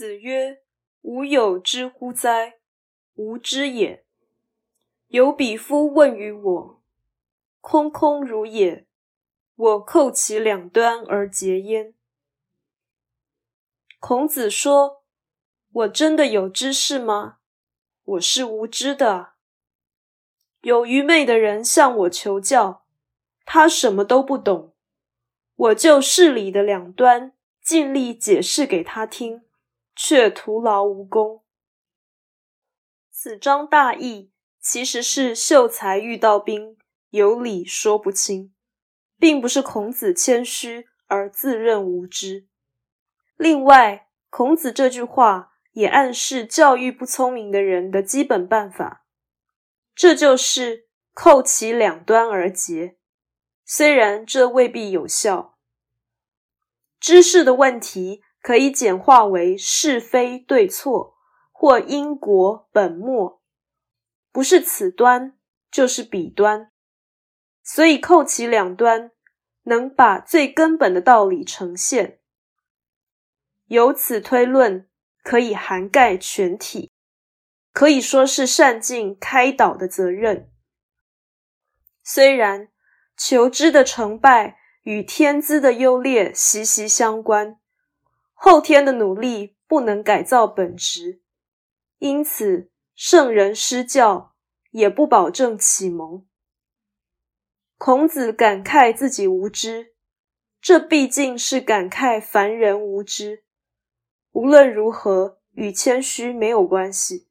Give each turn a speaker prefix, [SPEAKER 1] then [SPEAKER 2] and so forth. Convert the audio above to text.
[SPEAKER 1] 子曰：“吾有之乎哉？吾知也。有比夫问于我，空空如也。我叩其两端而结焉。”孔子说：“我真的有知识吗？我是无知的。有愚昧的人向我求教，他什么都不懂，我就事理的两端，尽力解释给他听。”却徒劳无功。此章大意其实是秀才遇到兵，有理说不清，并不是孔子谦虚而自认无知。另外，孔子这句话也暗示教育不聪明的人的基本办法，这就是扣其两端而结。虽然这未必有效，知识的问题。可以简化为是非对错或因果本末，不是此端就是彼端，所以扣其两端，能把最根本的道理呈现。由此推论，可以涵盖全体，可以说是善尽开导的责任。虽然求知的成败与天资的优劣息息相关。后天的努力不能改造本质，因此圣人施教也不保证启蒙。孔子感慨自己无知，这毕竟是感慨凡人无知。无论如何，与谦虚没有关系。